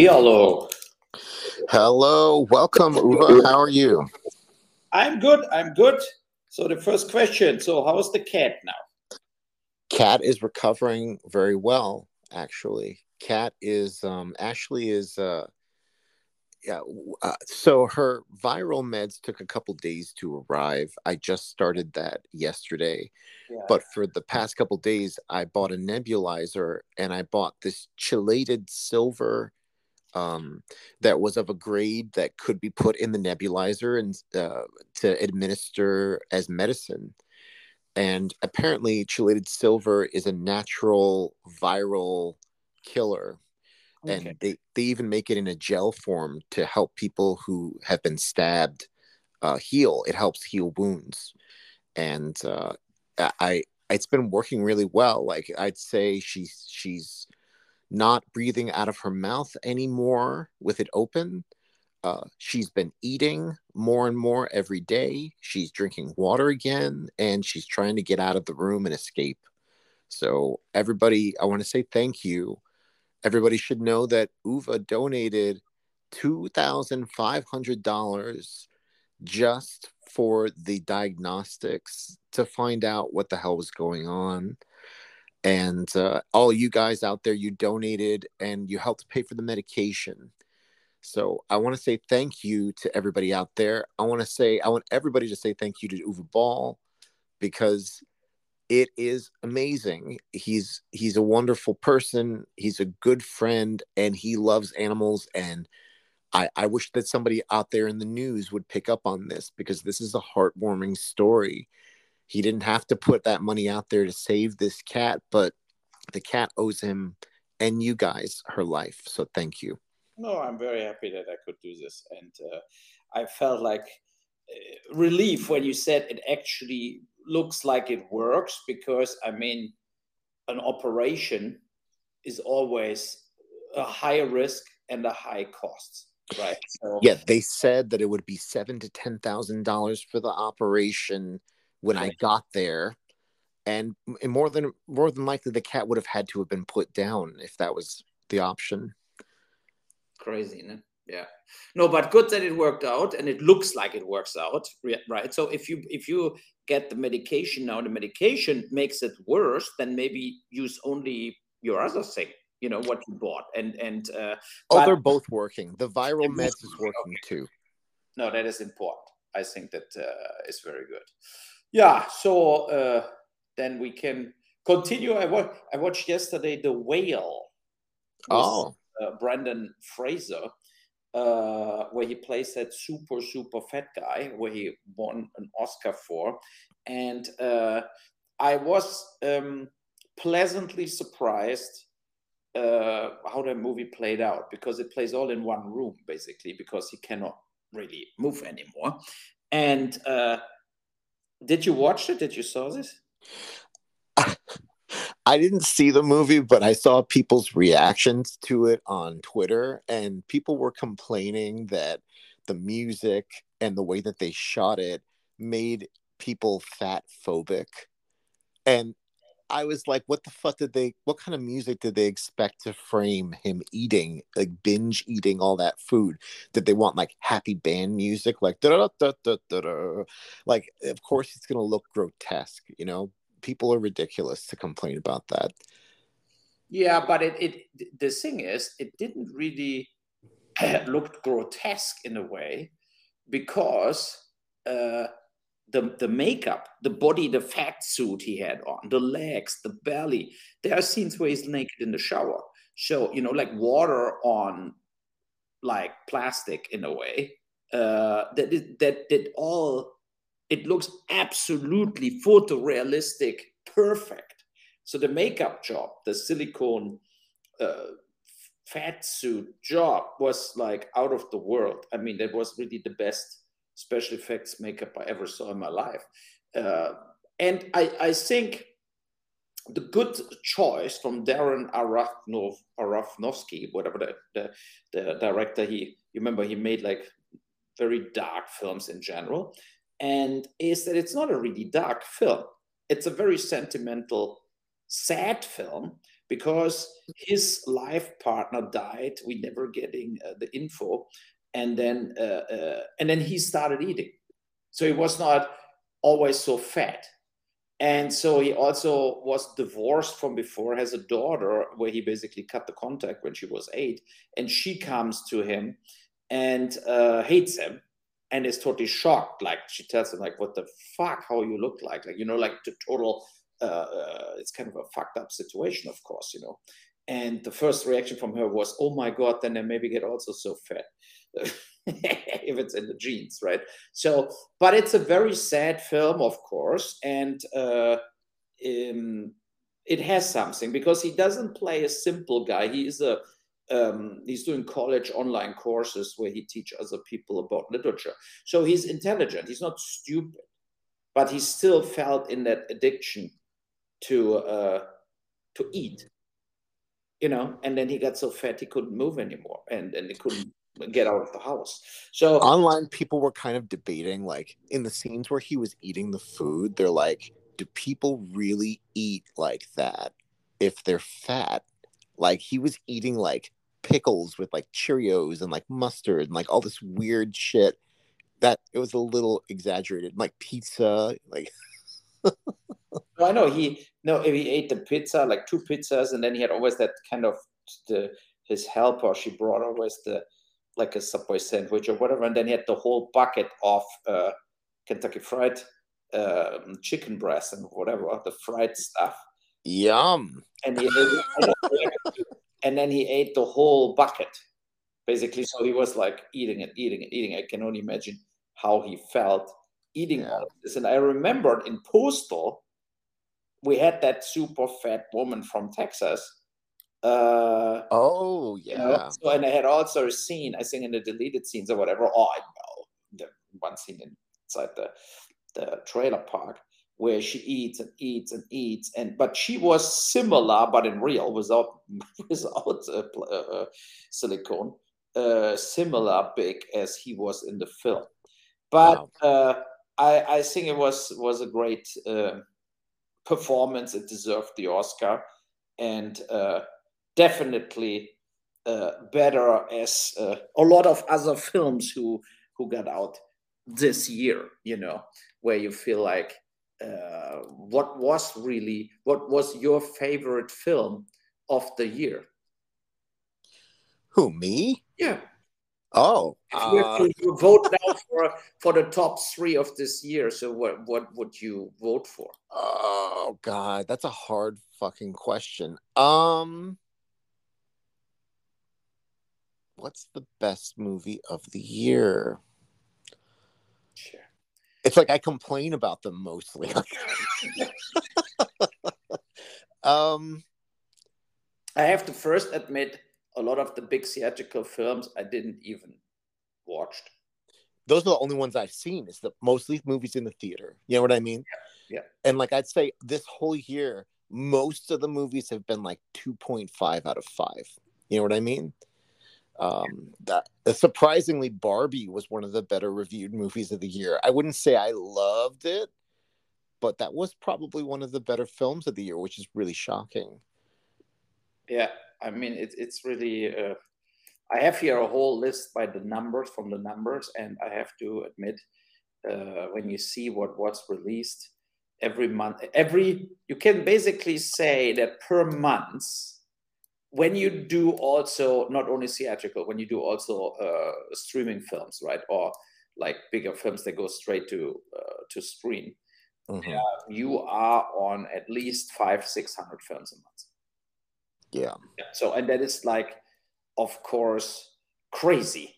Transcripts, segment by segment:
Hello. Hello, welcome. How are you? I'm good. I'm good. So the first question. So how's the cat now? Cat is recovering very well, actually. Cat is um Ashley is uh yeah uh, so her viral meds took a couple days to arrive. I just started that yesterday. Yeah. But for the past couple days I bought a nebulizer and I bought this chelated silver um, that was of a grade that could be put in the nebulizer and uh, to administer as medicine. And apparently, chelated silver is a natural viral killer. Okay. And they, they even make it in a gel form to help people who have been stabbed uh, heal. It helps heal wounds. And uh, I, it's been working really well. Like I'd say she's she's not breathing out of her mouth anymore with it open. Uh, she's been eating more and more every day. She's drinking water again, and she's trying to get out of the room and escape. So, everybody, I want to say thank you. Everybody should know that Uwe donated $2,500 just for the diagnostics to find out what the hell was going on and uh, all you guys out there you donated and you helped pay for the medication. So i want to say thank you to everybody out there. I want to say i want everybody to say thank you to Uwe Boll because it is amazing. He's he's a wonderful person. He's a good friend and he loves animals and I, I wish that somebody out there in the news would pick up on this because this is a heartwarming story he didn't have to put that money out there to save this cat, but the cat owes him and you guys her life. So thank you. No, I'm very happy that I could do this. And uh, I felt like uh, relief when you said it actually looks like it works because, I mean, an operation is always a high risk and a high cost right so, yeah they said that it would be seven to ten thousand dollars for the operation when I got there, and more than more than likely the cat would have had to have been put down if that was the option. Crazy, no? yeah. No, but good that it worked out, and it looks like it works out, right? So if you if you get the medication now, the medication makes it worse, then maybe use only your other thing you know what you bought and and uh oh they're both working the viral meds is working okay. too no that is important i think that uh, is very good yeah, so uh, then we can continue. I, wa- I watched yesterday The Whale. Oh. Uh, Brendan Fraser, uh, where he plays that super, super fat guy, where he won an Oscar for. And uh, I was um, pleasantly surprised uh, how the movie played out because it plays all in one room, basically, because he cannot really move anymore. And uh, did you watch it? Did you saw this? I didn't see the movie, but I saw people's reactions to it on Twitter, and people were complaining that the music and the way that they shot it made people fat phobic. And I was like, what the fuck did they, what kind of music did they expect to frame him eating, like binge eating all that food? Did they want like happy band music, like da da da da da? Like, of course, it's going to look grotesque, you know? People are ridiculous to complain about that. Yeah, but it, it the thing is, it didn't really look grotesque in a way because uh, the, the makeup, the body, the fat suit he had on, the legs, the belly. There are scenes where he's naked in the shower. So, you know, like water on like plastic in a way. Uh, that it, that that all it looks absolutely photorealistic, perfect. So the makeup job, the silicone uh, fat suit job was like out of the world. I mean, that was really the best special effects makeup I ever saw in my life. Uh, and I, I think the good choice from Darren Aronofsky, Aronofsky whatever the, the, the, director, he you remember he made like very dark films in general, and is that it's not a really dark film. It's a very sentimental sad film because his life partner died. We never getting uh, the info, and then uh, uh, and then he started eating, so he was not always so fat. And so he also was divorced from before, has a daughter where he basically cut the contact when she was eight. And she comes to him and uh, hates him and is totally shocked. Like she tells him, like, what the fuck, how you look like, like, you know, like the total, uh, uh, it's kind of a fucked up situation, of course, you know. And the first reaction from her was, oh my God, then I maybe get also so fat. if it's in the genes, right? So, but it's a very sad film, of course, and uh, um, it has something because he doesn't play a simple guy. He is a um, he's doing college online courses where he teach other people about literature. So he's intelligent. He's not stupid, but he still felt in that addiction to uh, to eat. You know, and then he got so fat he couldn't move anymore, and and he couldn't get out of the house. So online people were kind of debating like in the scenes where he was eating the food, they're like, do people really eat like that if they're fat? Like he was eating like pickles with like Cheerios and like mustard and like all this weird shit that it was a little exaggerated, like pizza, like I know he no he ate the pizza like two pizzas and then he had always that kind of the his helper she brought always the like a Subway sandwich or whatever, and then he had the whole bucket of uh, Kentucky Fried uh, chicken breast and whatever the fried stuff. Yum. And he ate, and then he ate the whole bucket, basically. So he was like eating it, eating it, eating. I can only imagine how he felt eating yeah. all of this. And I remembered in Postal, we had that super fat woman from Texas uh, oh yeah. You know? So and I had also a scene, I think in the deleted scenes or whatever. Oh, I know the one scene inside the the trailer park where she eats and eats and eats, and but she was similar, but in real, without without uh, uh, silicone, uh, similar big as he was in the film. But wow. Uh, I I think it was was a great uh, performance. It deserved the Oscar, and definitely uh, better as uh, a lot of other films who who got out this year. You know, where you feel like uh, what was really what was your favorite film of the year? Who me? Yeah. Oh, uh, you vote now for for the top three of this year, so what what would you vote for? Oh God, that's a hard fucking question. Um, what's the best movie of the year? Sure. It's like I complain about them mostly. um, I have to first admit, a lot of the big theatrical films I didn't even watch. Those are the only ones I've seen. Is the mostly movies in the theater. You know what I mean? Yeah. yeah. And like I'd say, this whole year, most of the movies have been like two point five out of five. You know what I mean? um, that surprisingly barbie was one of the better reviewed movies of the year i wouldn't say i loved it but that was probably one of the better films of the year which is really shocking yeah i mean it, it's really uh, i have here a whole list by the numbers from the numbers and i have to admit uh, when you see what was released every month every you can basically say that per month when you do also not only theatrical, when you do also uh, streaming films, right, or like bigger films that go straight to uh, to screen, mm-hmm. uh, you are on at least five, six hundred films a month. Yeah. So and that is like, of course, crazy.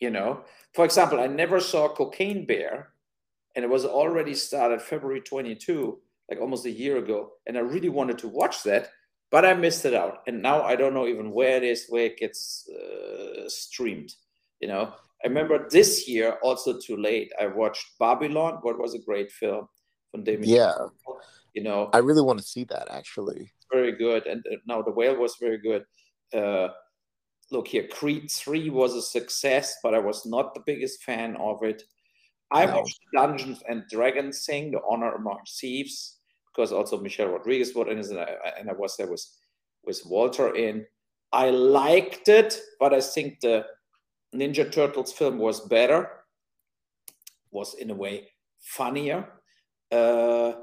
You know, for example, I never saw Cocaine Bear, and it was already started February twenty two, like almost a year ago, and I really wanted to watch that but I missed it out, and now I don't know even where it is, where it gets uh, streamed. You know, I remember this year also too late. I watched Babylon, what was a great film from Damien. Yeah, you know, I really want to see that actually. Very good, and uh, now the whale was very good. Uh, look here, Creed three was a success, but I was not the biggest fan of it. I no. watched Dungeons and Dragons thing, The Honor Among Thieves because also Michelle Rodriguez was in it, and I, and I was there with with Walter in. I liked it, but I think the Ninja Turtles film was better. Was in a way funnier. Uh,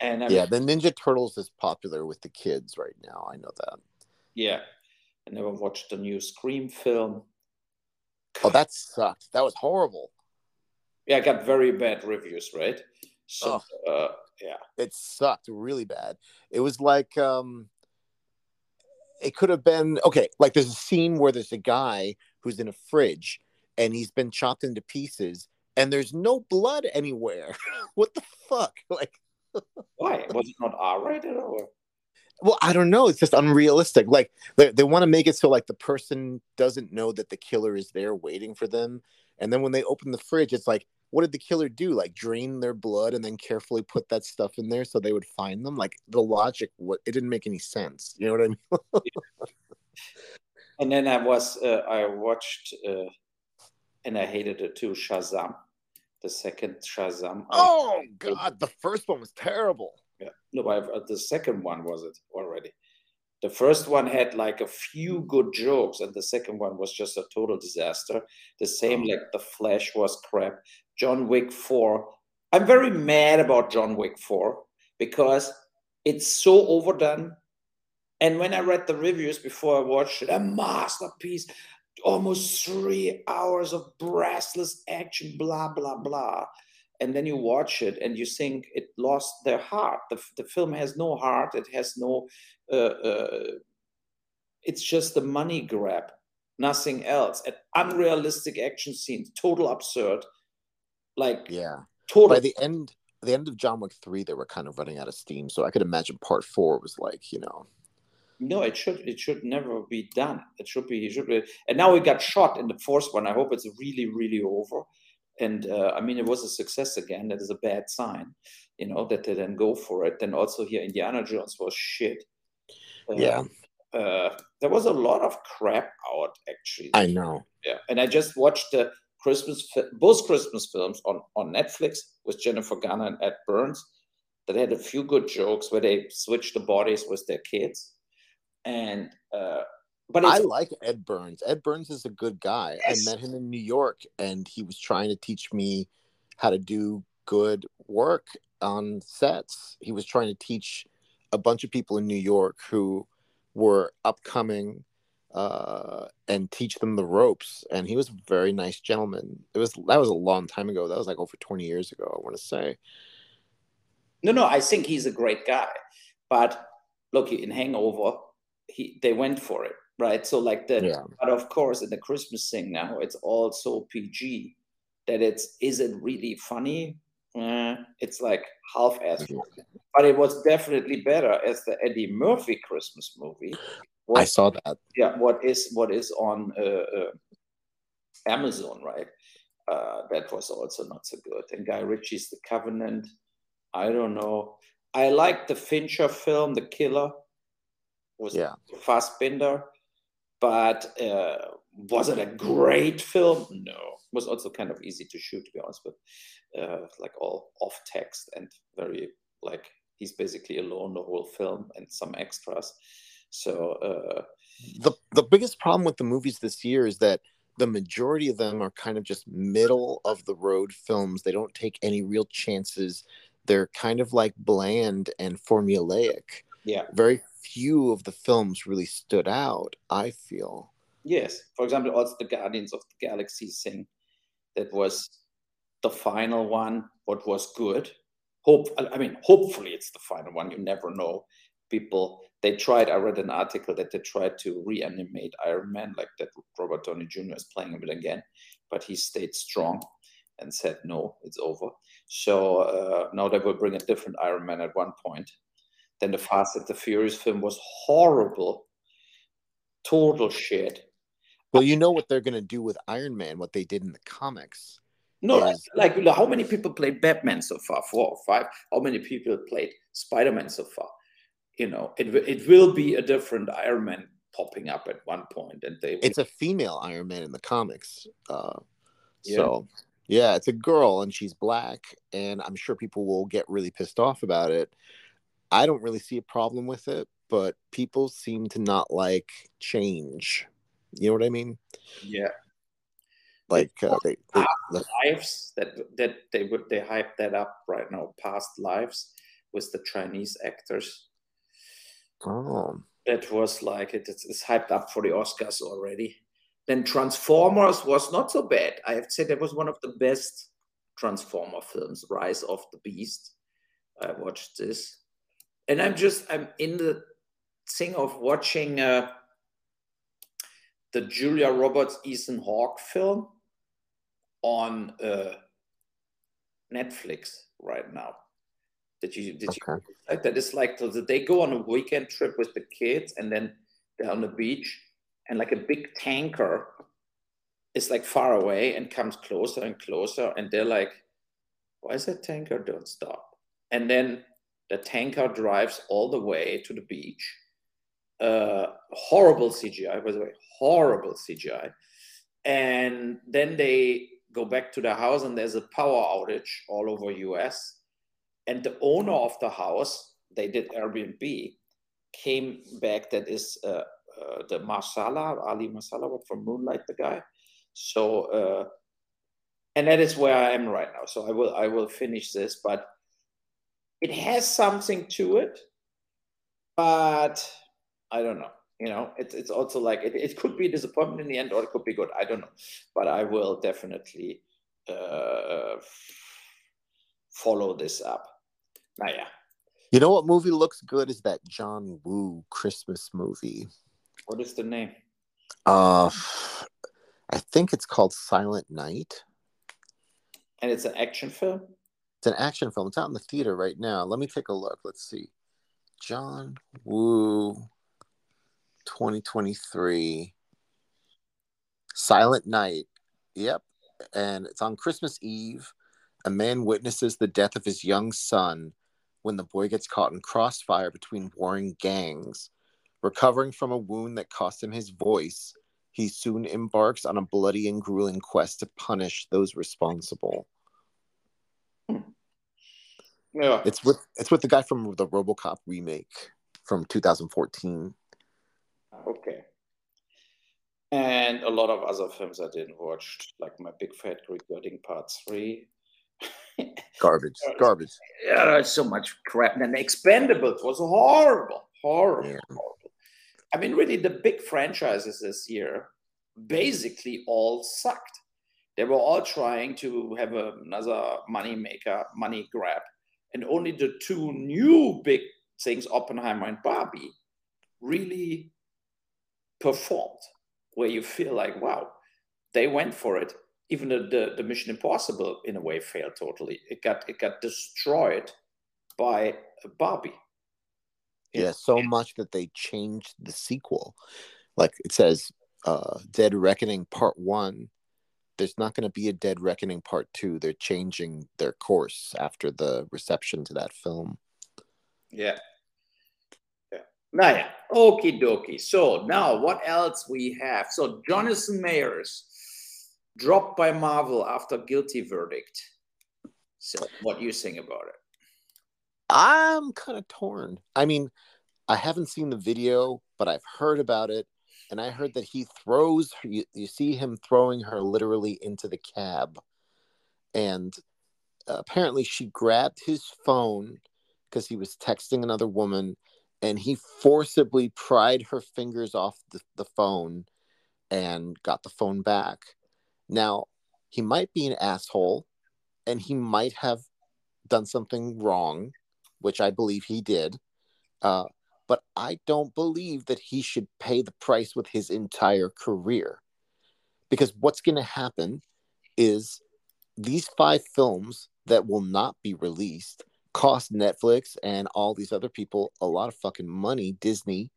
and yeah, the Ninja Turtles is popular with the kids right now. I know that. Yeah, I never watched the new Scream film. Oh, that sucked. That was horrible. Yeah, I got very bad reviews, right? So, uh, yeah, it sucked really bad. It was like um, it could have been okay. Like there's a scene where there's a guy who's in a fridge and he's been chopped into pieces, and there's no blood anywhere. what the fuck? Like, why was it not R rated or? Well, I don't know. It's just unrealistic. Like they, they want to make it so like the person doesn't know that the killer is there waiting for them. And then when they open the fridge, it's like, what did the killer do? Like drain their blood and then carefully put that stuff in there so they would find them? Like the logic, what it didn't make any sense. You know what I mean? and then I was, uh, I watched, uh, and I hated it too, Shazam, the second Shazam. Oh God, the first one was terrible. Yeah, no, but uh, the second one was it already. The first one had like a few good jokes, and the second one was just a total disaster. The same, oh. like The Flash was crap. John Wick 4. I'm very mad about John Wick 4 because it's so overdone. And when I read the reviews before I watched it, a masterpiece, almost three hours of breathless action, blah, blah, blah. And then you watch it and you think it lost their heart. The, the film has no heart, it has no, uh, uh, it's just a money grab, nothing else. An unrealistic action scene, total absurd. Like yeah, total. By the end, the end of John Wick three, they were kind of running out of steam. So I could imagine part four was like you know. No, it should it should never be done. It should be it should be. And now we got shot in the fourth one. I hope it's really really over. And uh, I mean, it was a success again. That is a bad sign, you know, that they then go for it. Then also here, Indiana Jones was shit. Uh, yeah. Uh, there was a lot of crap out actually. I know. Yeah, and I just watched the Christmas, both Christmas films on, on Netflix with Jennifer Garner and Ed Burns that had a few good jokes where they switched the bodies with their kids. And, uh, but I like Ed Burns. Ed Burns is a good guy. Yes. I met him in New York and he was trying to teach me how to do good work on sets. He was trying to teach a bunch of people in New York who were upcoming uh, and teach them the ropes. And he was a very nice gentleman. It was that was a long time ago. That was like over twenty years ago. I want to say. No, no, I think he's a great guy. But look, in Hangover, he they went for it, right? So like that. Yeah. But of course, in the Christmas thing now, it's all so PG that it's is it really funny? Eh, it's like half as but it was definitely better as the Eddie Murphy Christmas movie, what, I saw that. Yeah, what is what is on uh, uh, Amazon, right? Uh, that was also not so good. And Guy Ritchie's The Covenant. I don't know. I like the Fincher film, The Killer. Was yeah. Fassbender, but uh, was it a great film? No. It was also kind of easy to shoot, to be honest, but uh, like all off text and very like he's basically alone the whole film and some extras. So uh, the the biggest problem with the movies this year is that the majority of them are kind of just middle of the road films. They don't take any real chances. They're kind of like bland and formulaic. Yeah. Very few of the films really stood out, I feel. Yes. For example, also the Guardians of the Galaxy thing that was the final one, what was good. Hope I mean, hopefully it's the final one. You never know. People they tried. I read an article that they tried to reanimate Iron Man, like that Robert Downey Jr. is playing him again, but he stayed strong and said no, it's over. So uh, now they will bring a different Iron Man at one point. Then the Fast and the Furious film was horrible, total shit. Well, you know what they're going to do with Iron Man, what they did in the comics. No, is... like, like how many people played Batman so far? Four or five? How many people played Spider Man so far? you know, it it will be a different Iron Man popping up at one point, and they. It's a female Iron Man in the comics, uh, yeah. so Yeah, it's a girl and she's black, and I'm sure people will get really pissed off about it. I don't really see a problem with it, but people seem to not like change. You know what I mean? Yeah. Like uh, they, they, the, lives that that they would they hype that up right now. Past lives with the Chinese actors. oh, That was like it, it's, it's hyped up for the Oscars already. Then Transformers was not so bad. I have to say that was one of the best Transformer films. Rise of the Beast. I watched this, and I'm just I'm in the thing of watching uh, the Julia Roberts Ethan Hawke film on uh, Netflix right now. Did you did you like that? It's like the, they go on a weekend trip with the kids and then they're on the beach and like a big tanker is like far away and comes closer and closer and they're like, why is that tanker don't stop? And then the tanker drives all the way to the beach. Uh, horrible CGI, by the way, horrible CGI. And then they go back to the house and there's a power outage all over US. And the owner of the house, they did Airbnb, came back. That is uh, uh, the Mahershala, Ali Mahershala from Moonlight, the guy. So, uh, and that is where I am right now. So I will, I will finish this, but it has something to it, but I don't know. You know, it's it's also like it, it could be a disappointment in the end, or it could be good. I don't know, but I will definitely uh, follow this up. Now, yeah, you know what movie looks good is that John Woo Christmas movie. what is the name? Uh, I think it's called Silent Night. And it's an action film. It's an action film. It's out in the theater right now. Let me take a look. Let's see. John Woo 2023 Silent Night. Yep. And it's on Christmas Eve. A man witnesses the death of his young son when the boy gets caught in crossfire between warring gangs. Recovering from a wound that cost him his voice, he soon embarks on a bloody and grueling quest to punish those responsible. Yeah, It's with it's with the guy from the RoboCop remake from 2014. okay. And a lot of other films I didn't watch, like My Big Fat Greek Wedding Part Three. Garbage, garbage. yeah, so much crap. And Expendables was horrible, horrible, Yeah. horrible. I mean, really, the big franchises this year basically all sucked. They were all trying to have another money maker, money grab, and only the two new big things, Oppenheimer and Barbie, really performed. Where you feel like, wow, they went for it. Even the, the, the Mission Impossible, in a way, failed totally. It got it got destroyed by Barbie. Yeah, so much that they changed the sequel. Like it says, uh, Dead Reckoning Part One. There's not going to be a Dead Reckoning Part Two. They're changing their course after the reception to that film. Yeah. Yeah. Now, yeah. Okie dokie. So now what else we have? So Jonathan Majors dropped by Marvel after guilty verdict. So what you think about it? I'm kind of torn. I mean, I haven't seen the video, but I've heard about it, and I heard that he throws. You, you see him throwing her literally into the cab, and uh, apparently she grabbed his phone because he was texting another woman, and he forcibly pried her fingers off the, the phone and got the phone back. Now, he might be an asshole, and he might have done something wrong which I believe he did. Uh, but I don't believe that he should pay the price with his entire career. Because what's going to happen is these five films that will not be released cost Netflix and all these other people a lot of fucking money, Disney,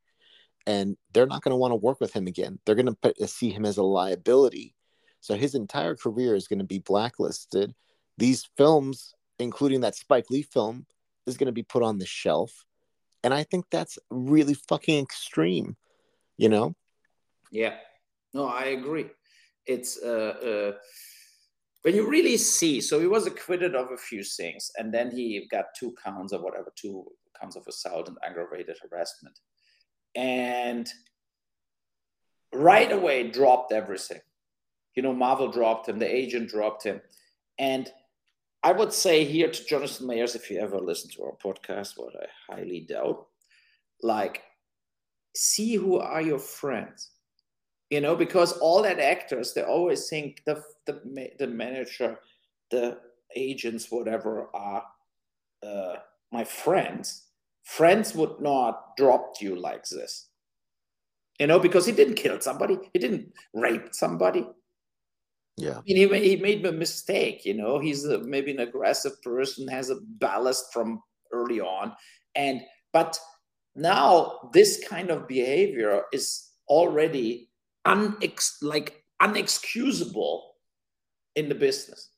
and they're not going to want to work with him again. They're going to uh, see him as a liability. So his entire career is going to be blacklisted. These films, including that Spike Lee film, is going to be put on the shelf. And I think that's really fucking extreme, you know? Yeah. No, I agree. It's uh, uh when you really see, so he was acquitted of a few things, and then he got two counts or whatever, two counts of assault and aggravated harassment, and right away dropped everything. You know, Marvel dropped him, the agent dropped him, and I would say here to Jonathan Majors, if you ever listen to our podcast, what I highly doubt, like, see who are your friends you know because all that actors they always think the the, the manager the agents whatever are uh, my friends. Friends would not drop you like this you know because he didn't kill somebody he didn't rape somebody yeah I mean, he, he made a mistake you know he's a, maybe an aggressive person has a ballast from early on and but now this kind of behavior is already unex like unexcusable in the business.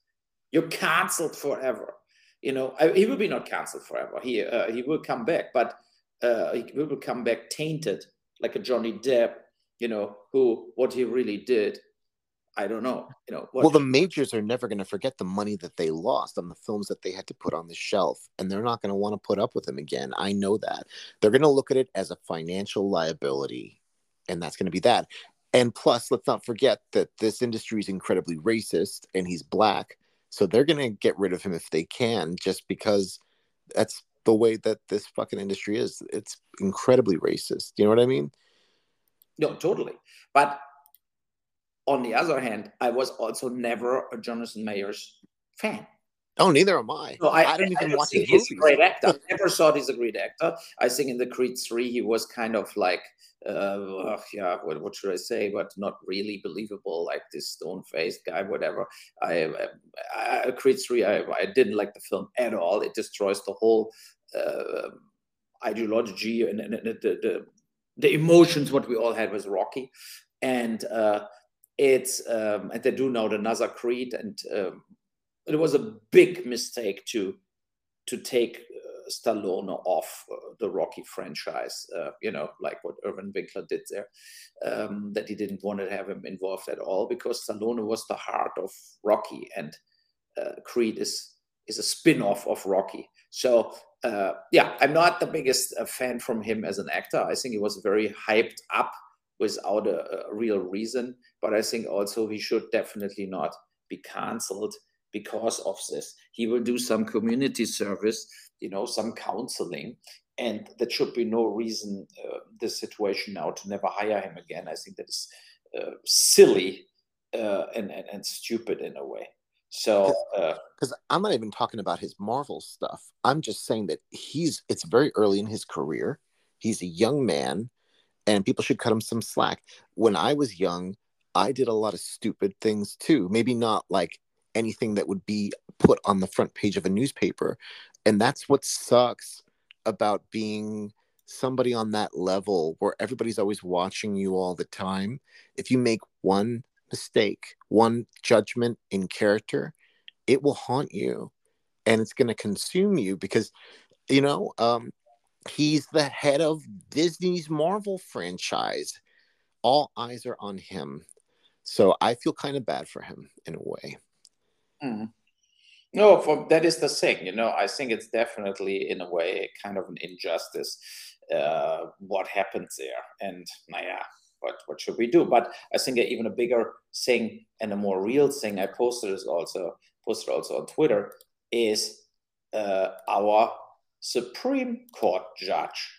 You're canceled forever. You know, I, he will be not canceled forever. He uh, he will come back, but uh, he will come back tainted, like a Johnny Depp. You know, who what he really did. I don't know. You know. What, well, the majors are never going to forget the money that they lost on the films that they had to put on the shelf, and they're not going to want to put up with them again. I know that they're going to look at it as a financial liability, and that's going to be that. And plus, let's not forget that this industry is incredibly racist and he's black. So they're going to get rid of him if they can, just because that's the way that this fucking industry is. It's incredibly racist. You know what I mean? No, totally. But on the other hand, I was also never a Jonathan Majors fan. Oh, neither am I. No, I, I don't even I watch his He's a great actor. I never thought he's a great actor. I think in the Creed 3, he was kind of like uh, yeah, what, what, should I say? But not really believable, like this stone-faced guy, whatever. I, I, I Creed three, I, I didn't like the film at all. It destroys the whole uh, ideology and, and, and the, the, the emotions what we all had with Rocky, and uh, it's um, and they do now another Creed, and um, it was a big mistake to to take Stallone off uh, the Rocky franchise, uh, you know, like what Irwin Winkler did there, um, that he didn't want to have him involved at all because Stallone was the heart of Rocky and uh, Creed is is a spin-off of Rocky. So uh, yeah, I'm not the biggest uh, fan from him as an actor. I think he was very hyped up without a, a real reason, but I think also he should definitely not be cancelled because of this. He will do some community service you know, some counseling. And there should be no reason, uh, this situation now, to never hire him again. I think that is uh, silly uh, and, and, and stupid in a way. So, because uh, I'm not even talking about his Marvel stuff. I'm just saying that he's it's very early in his career. He's a young man, and people should cut him some slack. When I was young, I did a lot of stupid things too. Maybe not like anything that would be put on the front page of a newspaper, and that's what sucks about being somebody on that level where everybody's always watching you all the time. If you make one mistake one judgment in character it will haunt you and it's going to consume you because you know um, he's the head of disney's marvel franchise. All eyes are on him so i feel kind of bad for him in a way mm. No, for that is the thing. You know, I think it's definitely in a way kind of an injustice uh, what happened there, and yeah, what what should we do? But I think even a bigger thing and a more real thing I posted is also posted also on Twitter is uh, our Supreme Court judge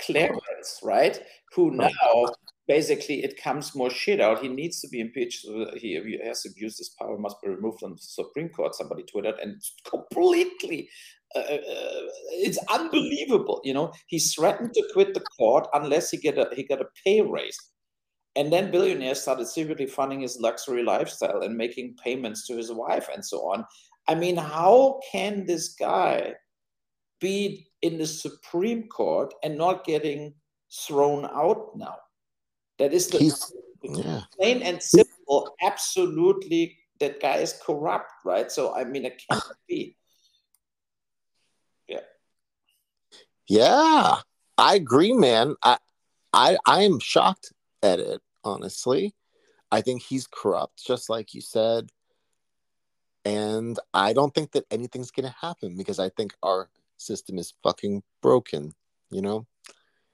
Clarence, right? Who now basically it comes more shit out. He needs to be impeached. He, has abused his power, must be removed from the Supreme Court. Somebody tweeted, and completely, uh, uh, it's unbelievable. You know, he threatened to quit the court unless he get a he got a pay raise. And then billionaires started secretly funding his luxury lifestyle and making payments to his wife and so on. I mean, how can this guy be in the Supreme Court and not getting thrown out now? That is the He's, yeah. plain and simple. Absolutely, that guy is corrupt, right? So I mean, it can't be. Yeah. Yeah, I agree, man. I, I, I am shocked at it. Honestly, I think he's corrupt, just like you said. And I don't think that anything's going to happen because I think our system is fucking broken, you know?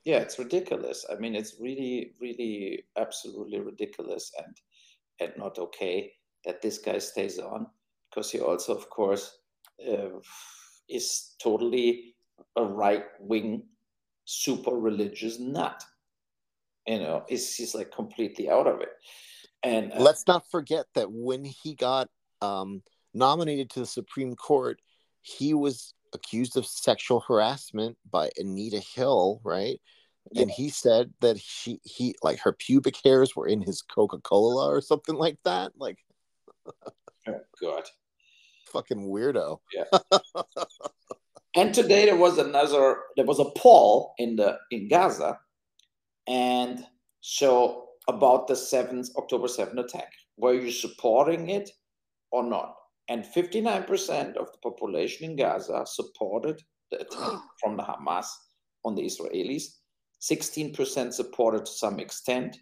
Yeah, it's ridiculous. I mean, it's really, really absolutely ridiculous and and not okay that this guy stays on because he also, of course, uh, is totally a right wing, super religious nut. You know, he's, he's like completely out of it. And uh, let's not forget that when he got um, nominated to the Supreme Court, he was accused of sexual harassment by Anita Hill, right? Yeah. And he said that she he like her pubic hairs were in his Coca Cola or something like that. Like, oh God, fucking weirdo. Yeah. and today there was another. There was a poll in the in Gaza, and so about the seventh October seventh attack. Were you supporting it or not? And 59% of the population in Gaza supported the attack from the Hamas on the Israelis. 16% supported to some extent.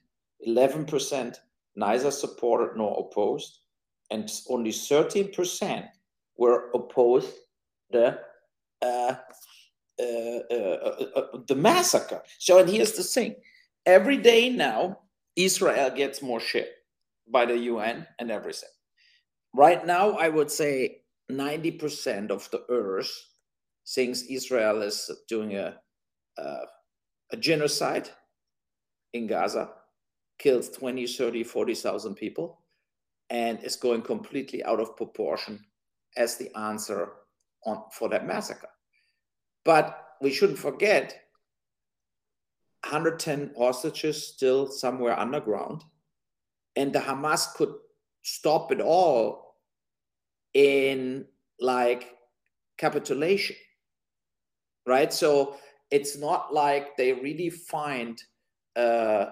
11% neither supported nor opposed. And only 13% were opposed the uh, uh, uh, uh, uh the massacre. So, and here's the thing: every day now, Israel gets more shit by the UN and everything. Right now, I would say 90% of the earth thinks Israel is doing a, a, a genocide in Gaza, kills 20, 30, 40,000 people, and is going completely out of proportion as the answer on, for that massacre. But we shouldn't forget 110 hostages still somewhere underground, and the Hamas could stop it all in like capitulation right? So it's not like they really find uh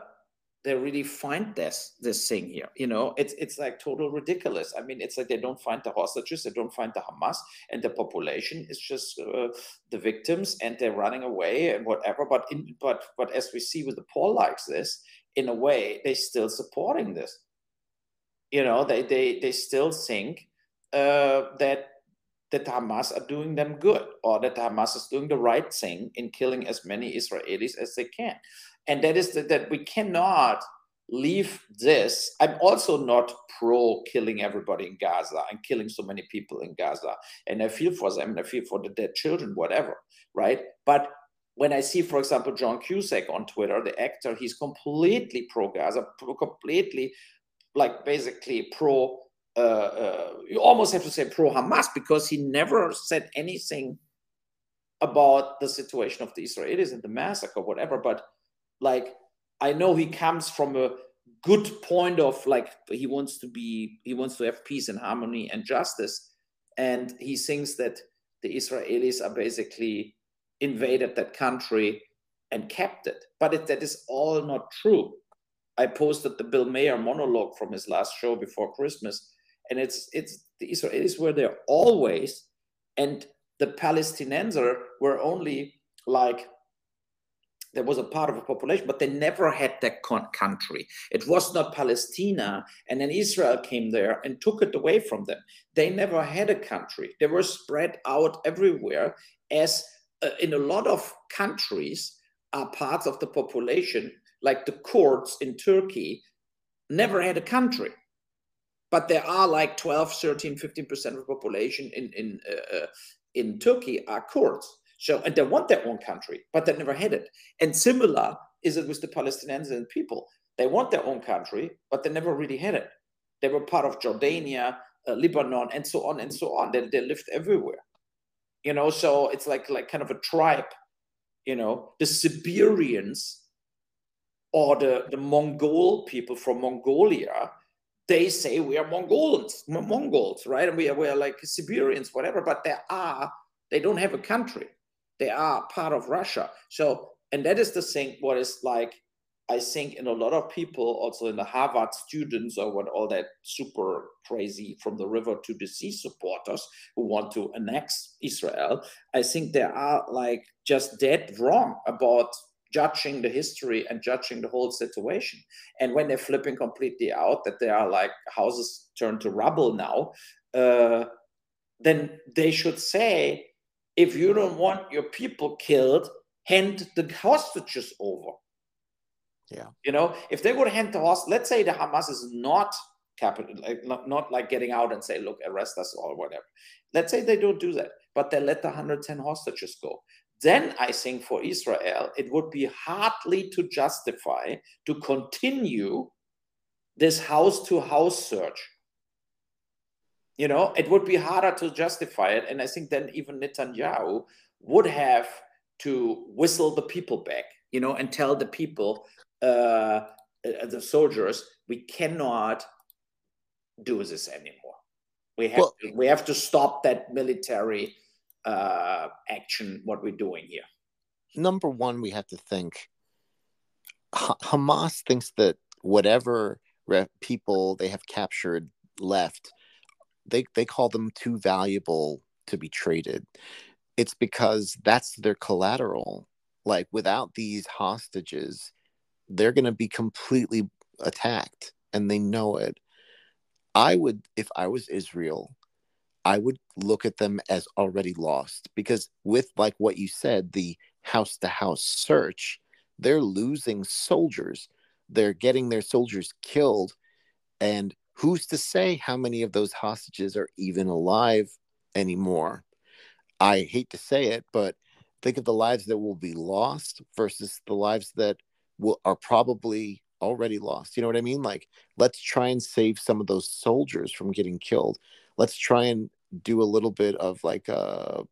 they really find this this thing here you know? It's it's like total ridiculous. I mean it's like they don't find the hostages they don't find the hamas and the population is just uh, the victims and they're running away and whatever. But in but but as we see with the poll likes this in a way they're still supporting this. You know they they they still think uh, that that Hamas are doing them good or that Hamas is doing the right thing in killing as many Israelis as they can. And that is that, that we cannot leave this. I'm also not pro killing everybody in Gaza and killing so many people in Gaza. And I feel for them and I feel for the dead children, whatever, right? But when I see, for example, John Cusack on Twitter, the actor, he's completely pro Gaza, completely like basically pro uh, uh, you almost have to say pro Hamas because he never said anything about the situation of the Israelis and the massacre, whatever. But like, I know he comes from a good point of like he wants to be, he wants to have peace and harmony and justice, and he thinks that the Israelis are basically invaded that country and kept it. But it, that is all not true. I posted the Bill Maher monologue from his last show before Christmas, and it's it's the Israelis were there always, and the Palestinians were only like there was a part of the population, but they never had that country. It was not Palestina, and then Israel came there and took it away from them. They never had a country. They were spread out everywhere, as uh, in a lot of countries are parts of the population, like the Kurds in Turkey, never had a country but there are like 12 13 15% of the population in in uh, uh, in turkey are kurds. So and they want their own country but they never had it and similar is it with the palestinian people. They want their own country but they never really had it they were part of jordania uh, lebanon and so on and so on. They, they lived everywhere. You know so it's like like kind of a tribe you know. The siberians or the the mongol people from mongolia they say we are Mongols, Mongols, right? And we are, we are like Siberians, whatever, but they are, they don't have a country. They are part of Russia. So, and that is the thing, what is like, I think in a lot of people, also in the Harvard students or what all that super crazy from the river to the sea supporters who want to annex Israel, I think they are like just dead wrong about judging the history and judging the whole situation. And when they're flipping completely out, that they are like houses turned to rubble now, uh, then they should say, if you don't want your people killed, hand the hostages over. Yeah. You know, if they would hand the host, let's say the Hamas is not capital, like, not, not like getting out and say, look, arrest us or whatever. Let's say they don't do that, but they let the 110 hostages go. Then I think for Israel, it would be hardly to justify to continue this house to house search. You know, it would be harder to justify it. And I think then even Netanyahu would have to whistle the people back, you know, and tell the people, uh, uh the soldiers, we cannot do this anymore. We have well, to, we have to stop that military uh, action. What we're doing here. Number one, we have to think. Hamas thinks that whatever people they have captured left, they they call them too valuable to be traded. It's because that's their collateral. Like without these hostages, they're going to be completely attacked, and they know it I would, if I was Israel, I would look at them as already lost because, with like what you said, the house to house search, they're losing soldiers. They're getting their soldiers killed. And who's to say how many of those hostages are even alive anymore? I hate to say it, but think of the lives that will be lost versus the lives that will are probably already lost. You know what I mean? Like, let's try and save some of those soldiers from getting killed. Let's try and do a little bit of like, uh,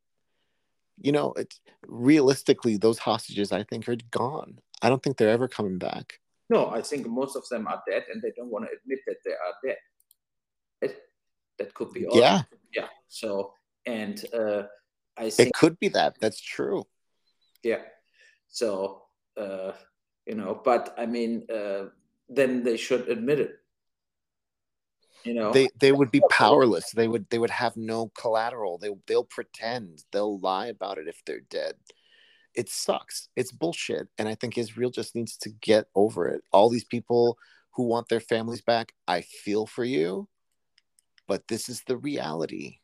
you know, it's realistically, those hostages I think are gone. I don't think they're ever coming back. No, I think most of them are dead, and they don't want to admit that they are dead. It, that could be. All yeah. Yeah. So, and uh, I think it could be that. That's true. Yeah. So, uh, you know but i mean uh, then they should admit it you know? They they would be powerless. they would they would have no collateral. They they'll pretend. They'll lie about it if they're dead. It sucks. It's bullshit and i think israel just needs to get over it. All these people who want their families back i feel for you but this is the reality.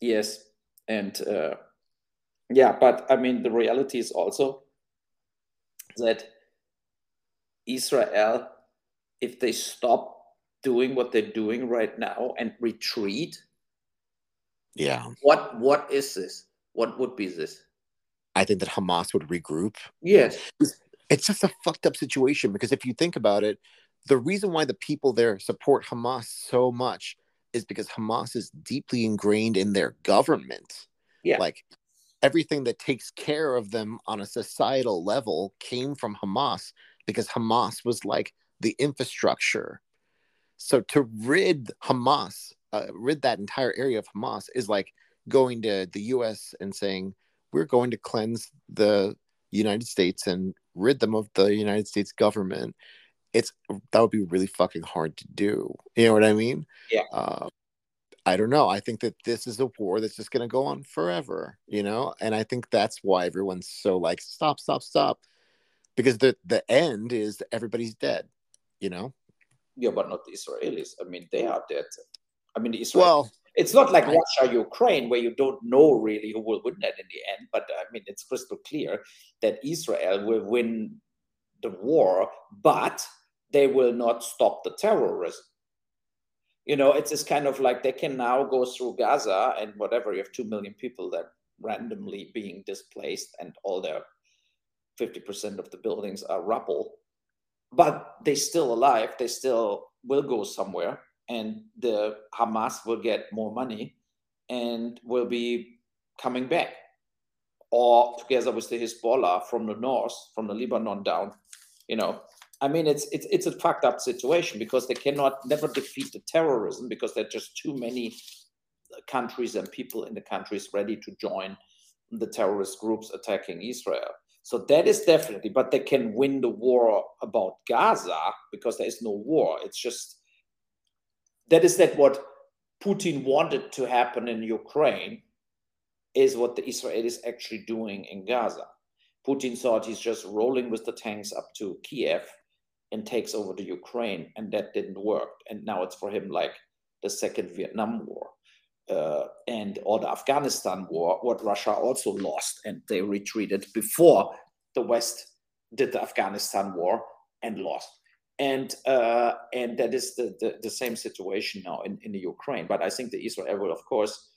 Yes and uh, yeah but i mean the reality is also that Israel, if they stop doing what they're doing right now and retreat, yeah, what what is this? What would be this? I think that Hamas would regroup. Yes. It's just a fucked up situation because if you think about it, the reason why the people there support Hamas so much is because Hamas is deeply ingrained in their government. Yeah. Like everything that takes care of them on a societal level came from Hamas because Hamas was like the infrastructure. So to rid Hamas, uh, rid that entire area of Hamas is like going to the US and saying, we're going to cleanse the United States and rid them of the United States government. It's that would be really fucking hard to do. You know what I mean? Yeah. Uh, I don't know. I think that this is a war that's just going to go on forever, you know? And I think that's why everyone's so like, stop, stop, stop. Because the, the end is everybody's dead, you know? Yeah, but not the Israelis. I mean, they are dead. I mean, the Israelis. Well, it's not like Russia, Ukraine, where you don't know really who will win that in the end. But I mean, it's crystal clear that Israel will win the war, but they will not stop the terrorism you know, it's just kind of like they can now go through Gaza and whatever. You have two million people that randomly being displaced, and all their fifty percent of the buildings are rubble, but they're still alive. They still will go somewhere, and the Hamas will get more money and will be coming back, or together with the Hezbollah from the north, from the Lebanon down, you know, I mean, it's it's it's a fucked up situation because they cannot never defeat the terrorism because there are just too many countries and people in the countries ready to join the terrorist groups attacking Israel. So that is definitely, but they can win the war about Gaza because there is no war. It's just that is that what Putin wanted to happen in Ukraine is what the Israelis actually doing in Gaza. Putin thought he's just rolling with the tanks up to Kiev and takes over the Ukraine, and that didn't work. And now it's for him like the second Vietnam War. Uh, and or the Afghanistan war, what Russia also lost, and they retreated before the West did the Afghanistan war and lost. And uh, and that is the, the, the same situation now in, in the Ukraine. But I think the Israel will, of course,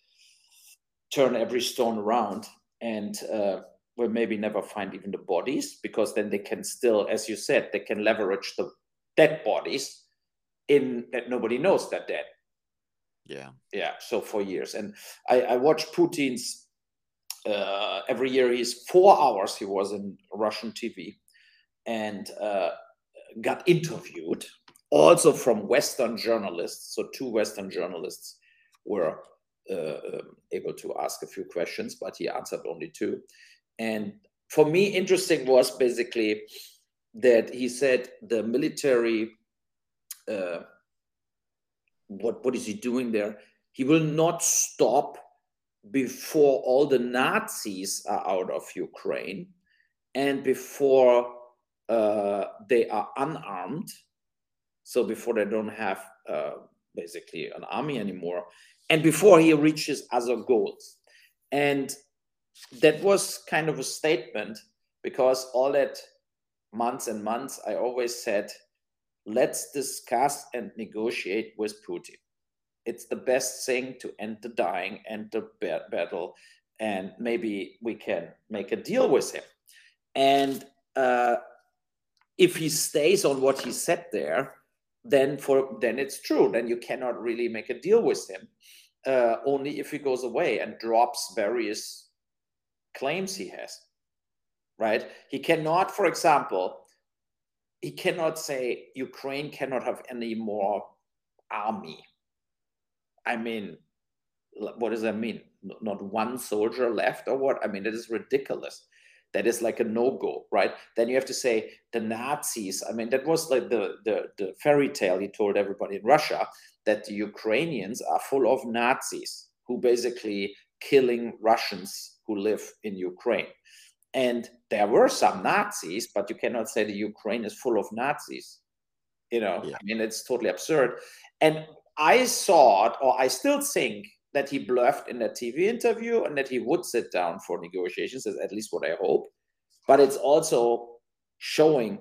turn every stone around and uh, will maybe never find even the bodies because then they can still, as you said, they can leverage the dead bodies in that nobody knows they're dead. Yeah. Yeah. So for years. And I, I watched Putin's uh, every year he's four hours he was in Russian TV and uh, got interviewed also from Western journalists. So two Western journalists were uh, um, able to ask a few questions, but he answered only two. And for me, interesting was basically that he said the military, uh, what what is he doing there? He will not stop before all the Nazis are out of Ukraine and before uh, they are unarmed. So before they don't have uh, basically an army anymore, and before he reaches other goals. And that was kind of a statement because all that months and months I always said, let's discuss and negotiate with Putin. It's the best thing to end the dying, end the battle, and maybe we can make a deal with him. And uh, if he stays on what he said there, then for then it's true. Then you cannot really make a deal with him. Uh, only if he goes away and drops various claims he has. Right? He cannot, for example, he cannot say Ukraine cannot have any more army. I mean, what does that mean? Not one soldier left or what? I mean, it is ridiculous that is like a no-go right then you have to say the nazis i mean that was like the, the the fairy tale he told everybody in russia that the ukrainians are full of nazis who basically killing russians who live in ukraine and there were some nazis but you cannot say the ukraine is full of nazis you know yeah. i mean it's totally absurd and i thought or i still think that he bluffed in that TV interview and that he would sit down for negotiations, is at least what I hope. But it's also showing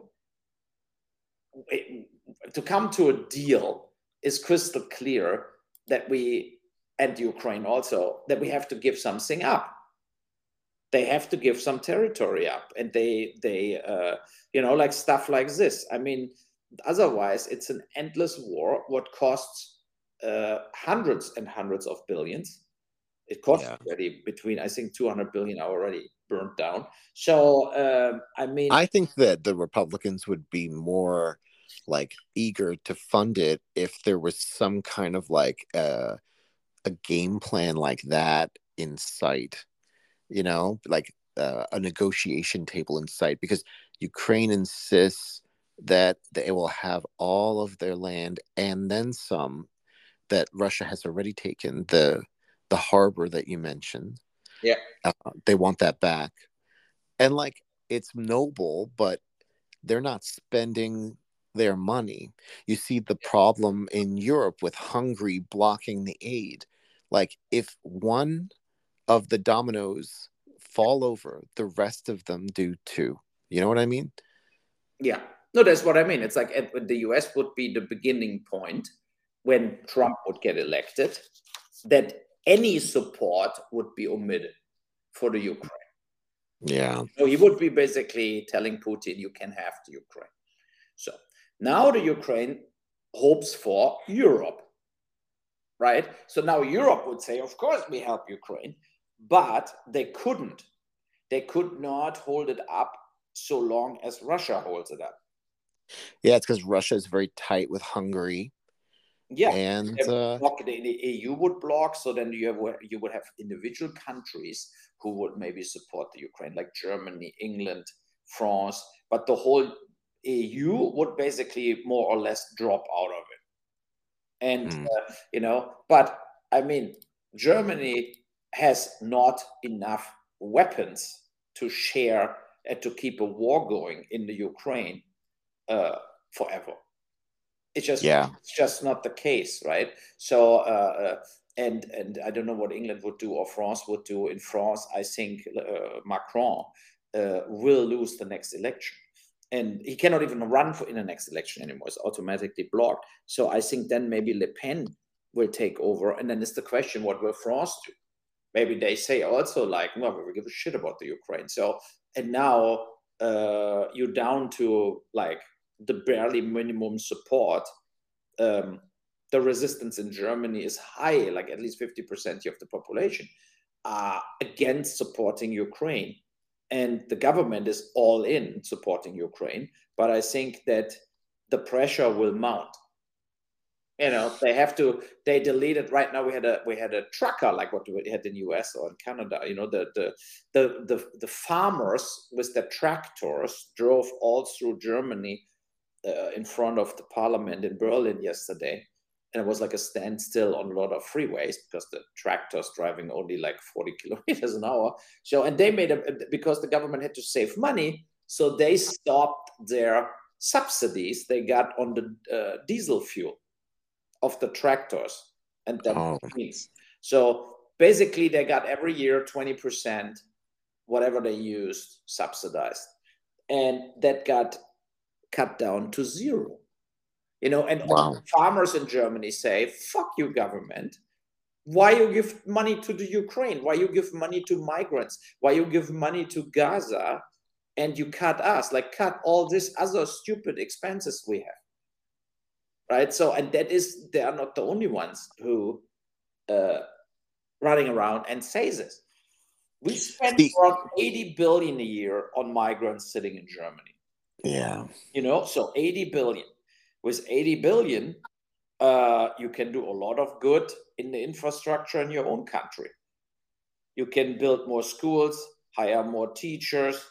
to come to a deal is crystal clear that we and Ukraine also that we have to give something up. They have to give some territory up, and they they uh, you know like stuff like this. I mean, otherwise it's an endless war. What costs uh, hundreds and hundreds of billions. It costs yeah. already between I think 200 billion already burnt down. So um, I mean, I think that the Republicans would be more like eager to fund it if there was some kind of like uh, a game plan like that in sight. You know, like uh, a negotiation table in sight, because Ukraine insists that they will have all of their land and then some that Russia has already taken the the harbor that you mentioned. Yeah, uh, they want that back, and like it's noble, but they're not spending their money. You see the problem in Europe with Hungary blocking the aid. Like if one of the dominoes fall over, the rest of them do too. You know what I mean? Yeah. No, that's what I mean. It's like the US would be the beginning point when Trump would get elected, that any support would be omitted for the Ukraine. Yeah. So he would be basically telling Putin, you can have the Ukraine. So now the Ukraine hopes for Europe, right? So now Europe would say, of course, we help Ukraine, but they couldn't. They could not hold it up so long as Russia holds it up. Yeah, it's because Russia is very tight with Hungary yeah, and uh, block, the, the EU would block. So then you have you would have individual countries who would maybe support the Ukraine, like Germany, England, France, but the whole EU would basically more or less drop out of it. And mm. uh, you know, but I mean, Germany has not enough weapons to share and to keep a war going in the Ukraine uh, forever. It's just yeah. it's just not the case, right? So uh, uh, and and I don't know what England would do or France would do. In France, I think uh, Macron uh, will lose the next election, and he cannot even run for in the next election anymore. It's automatically blocked. So I think then maybe Le Pen will take over, and then it's the question: what will France do? Maybe they say also like, no, we give a shit about the Ukraine. So and now uh, you're down to like the barely minimum support. Um, the resistance in Germany is high, like at least 50% of the population are against supporting Ukraine. And the government is all in supporting Ukraine. But I think that the pressure will mount. You know, they have to, they deleted right now. We had a we had a trucker like what we had in US or in Canada. You know, the the the the, the farmers with the tractors drove all through Germany uh, in front of the parliament in Berlin yesterday and it was like a standstill on a lot of freeways because the tractors driving only like 40 kilometers an hour. So, and they made a because the government had to save money, so they stopped their subsidies they got on the uh, diesel fuel of the tractors and that oh. so basically they got every year 20% whatever they used subsidized and that got cut down to zero you know, and wow. farmers in Germany say, fuck you, government. Why you give money to the Ukraine? Why you give money to migrants? Why you give money to Gaza and you cut us? Like cut all these other stupid expenses we have. Right. So, and that is they are not the only ones who uh running around and say this. We spend the, around 80 billion a year on migrants sitting in Germany. Yeah. You know, so 80 billion with 80 billion, uh, you can do a lot of good in the infrastructure in your own country. You can build more schools, hire more teachers,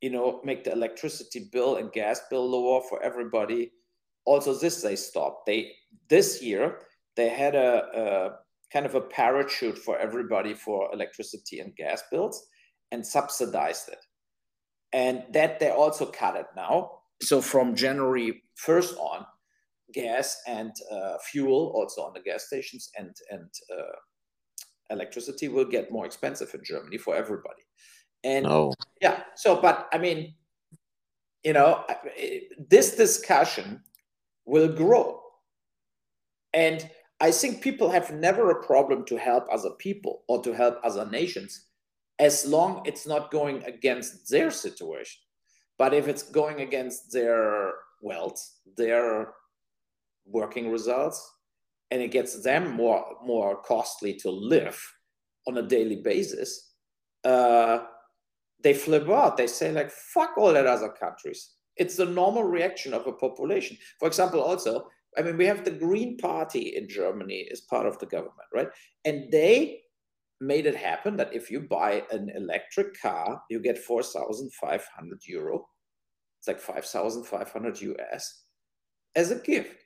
you know, make the electricity bill and gas bill lower for everybody. Also, this they stopped. They this year they had a, a kind of a parachute for everybody for electricity and gas bills and subsidized it. And that they also cut it now so from January 1st on, gas and uh, fuel also on the gas stations and and uh, electricity will get more expensive in Germany for everybody. And oh. yeah, so but I mean, you know, this discussion will grow, and I think people have never a problem to help other people or to help other nations, as long it's not going against their situation. But if it's going against their wealth, their working results, and it gets them more more costly to live on a daily basis, uh, they flip out. They say like, "Fuck all that other countries." It's the normal reaction of a population. For example, also, I mean, we have the Green Party in Germany as part of the government, right? And they made it happen that if you buy an electric car, you get 4,500 euro. It's like 5,500 US as a gift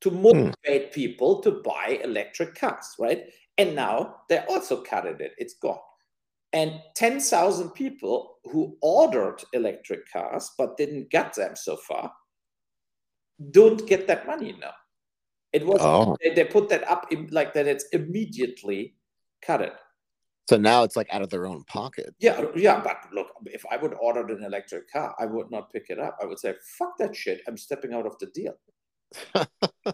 to motivate mm. people to buy electric cars, right? And now they also cut it, it's gone. And 10,000 people who ordered electric cars but didn't get them so far don't get that money now. It was oh. they, they, put that up in, like that. It's immediately cut it. So now it's like out of their own pocket. Yeah, uh, yeah. But look, if I would order an electric car, I would not pick it up. I would say, "Fuck that shit! I'm stepping out of the deal."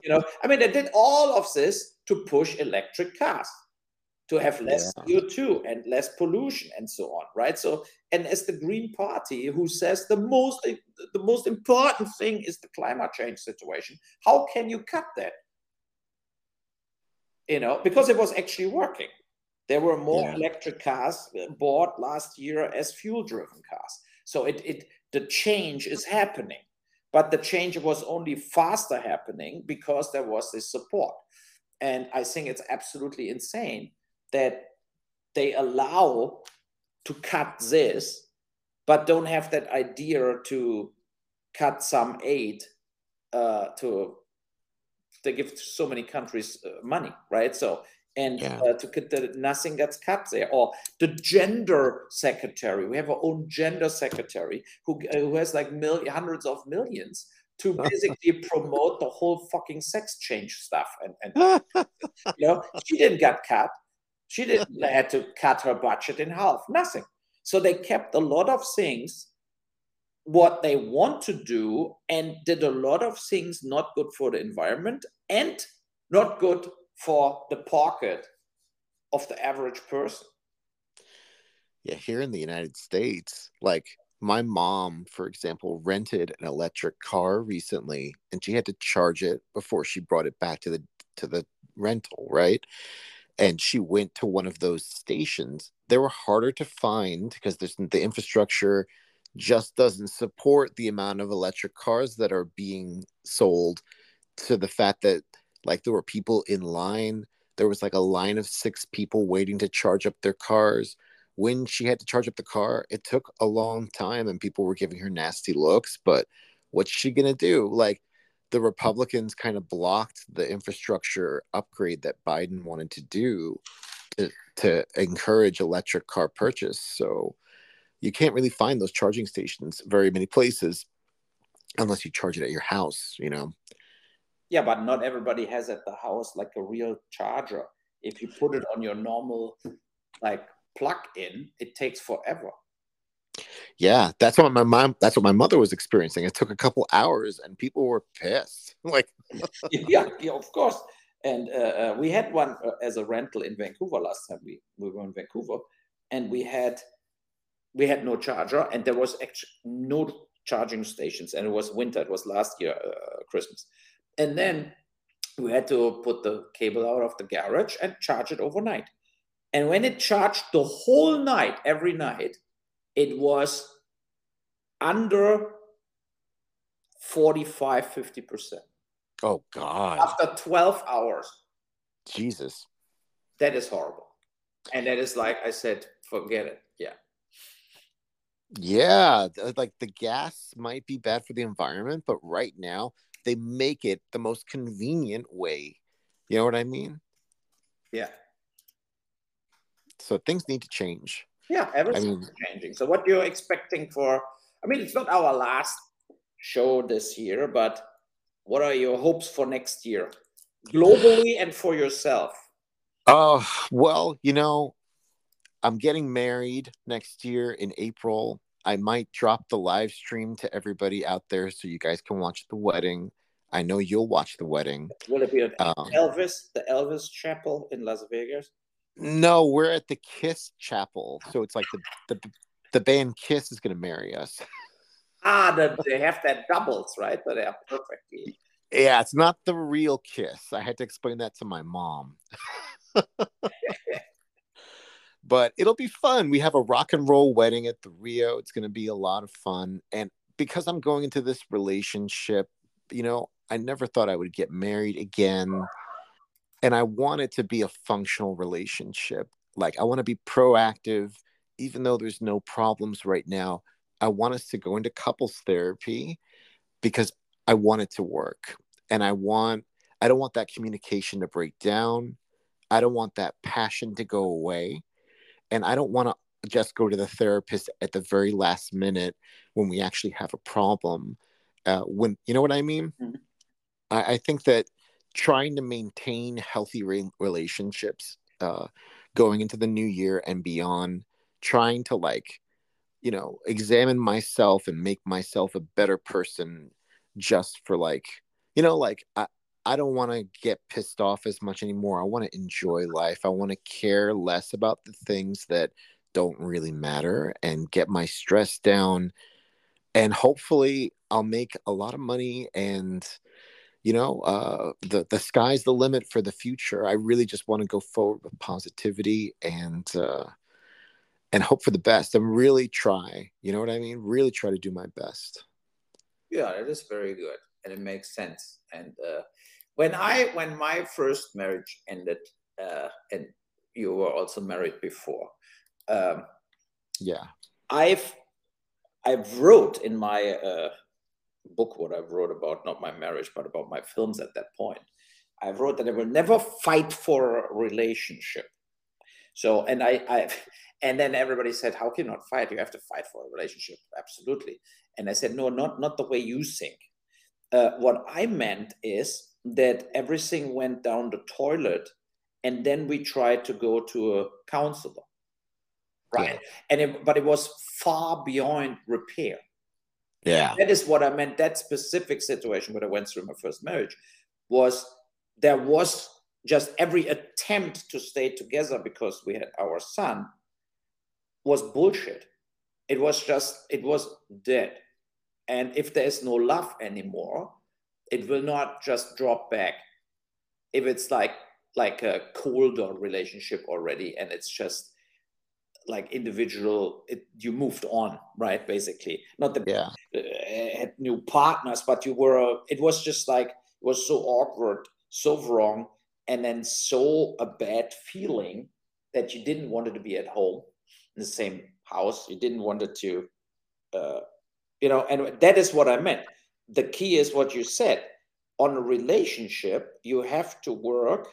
you know, I mean, they did all of this to push electric cars, to have less yeah. CO2 and less pollution and so on, right? So, and as the Green Party, who says the most the most important thing is the climate change situation, how can you cut that? You know, because it was actually working. There were more yeah. electric cars uh, bought last year as fuel-driven cars. So it, it the change is happening, but the change was only faster happening because there was this support. And I think it's absolutely insane that they allow to cut this, but don't have that idea to cut some aid uh, to they give so many countries uh, money, right? So and yeah. uh, to get the, nothing gets cut there. Or the gender secretary, we have our own gender secretary who uh, who has like million, hundreds of millions to basically promote the whole fucking sex change stuff. And, and you know, she didn't get cut. She didn't had to cut her budget in half. Nothing. So they kept a lot of things what they want to do and did a lot of things not good for the environment and not good for the pocket of the average person. Yeah, here in the United States, like my mom, for example, rented an electric car recently and she had to charge it before she brought it back to the to the rental, right? And she went to one of those stations. They were harder to find because the infrastructure just doesn't support the amount of electric cars that are being sold to the fact that like there were people in line there was like a line of six people waiting to charge up their cars when she had to charge up the car it took a long time and people were giving her nasty looks but what's she going to do like the republicans kind of blocked the infrastructure upgrade that biden wanted to do to, to encourage electric car purchase. So you can't really find those charging stations very many places unless you charge it at your house you know? Yeah but not everybody has at the house like a real charger. If you put it on your normal like plug in it takes forever yeah that's what my mom that's what my mother was experiencing it took a couple hours and people were pissed like yeah, yeah of course and uh, uh, we had one uh, as a rental in vancouver last time we, we were in vancouver and we had we had no charger and there was actually no charging stations and it was winter it was last year uh, christmas and then we had to put the cable out of the garage and charge it overnight and when it charged the whole night every night it was under 45 50% oh god after 12 hours jesus that is horrible and that is like i said forget it yeah yeah, uh, like the gas might be bad for the environment, but right now they make it the most convenient way. You know what I mean? Yeah. So things need to change. Yeah, everything's I mean, changing. So what you're expecting for I mean it's not our last show this year, but what are your hopes for next year? Globally and for yourself? Oh, well, you know, I'm getting married next year in April. I might drop the live stream to everybody out there so you guys can watch the wedding. I know you'll watch the wedding. Will it be at um, Elvis, the Elvis Chapel in Las Vegas? No, we're at the Kiss Chapel. So it's like the the, the band Kiss is going to marry us. Ah, the, they have that doubles, right? But they are perfectly. Yeah, it's not the real Kiss. I had to explain that to my mom. but it'll be fun. We have a rock and roll wedding at the Rio. It's going to be a lot of fun. And because I'm going into this relationship, you know, I never thought I would get married again. And I want it to be a functional relationship. Like, I want to be proactive, even though there's no problems right now. I want us to go into couples therapy because I want it to work. And I want, I don't want that communication to break down. I don't want that passion to go away and I don't want to just go to the therapist at the very last minute when we actually have a problem. Uh, when you know what I mean, mm-hmm. I, I, think that trying to maintain healthy re- relationships uh, going into the new year and beyond, trying to like, you know, examine myself and make myself a better person just for like, you know, like I, I don't want to get pissed off as much anymore. I want to enjoy life. I want to care less about the things that don't really matter and get my stress down. And hopefully, I'll make a lot of money and you know uh, the the sky's the limit for the future. I really just want to go forward with positivity and uh, and hope for the best and really try you know what i mean? Really try to do my best. Yeah it is very good and it makes sense and uh, when I when my first marriage ended, uh, and you were also married before. Um, yeah, I've I've wrote in my uh, book what I wrote about not my marriage but about my films at that point. I wrote that I will never fight for a relationship. So, and I, I, and then everybody said, "How can you not fight? You have to fight for a relationship." Absolutely. And I said, "No, not not the way you think. Uh, what I meant is that everything went down the toilet, and then we tried to go to a counselor, right? Yeah. And it, but it was far beyond repair. Yeah, that is what I meant. That specific situation where I went through my first marriage was there was just every attempt to stay together because we had our son was bullshit. It was just, it was dead. And if there is no love anymore, it will not just drop back. If it's like like a colder relationship already, and it's just like individual, it, you moved on, right? Basically, not the yeah. Uh, had new partners, but you were. It was just like it was so awkward, so wrong, and then so a bad feeling that you didn't want it to be at home in the same house. You didn't want it to, uh, you know, and that is what I meant. The key is what you said. On a relationship, you have to work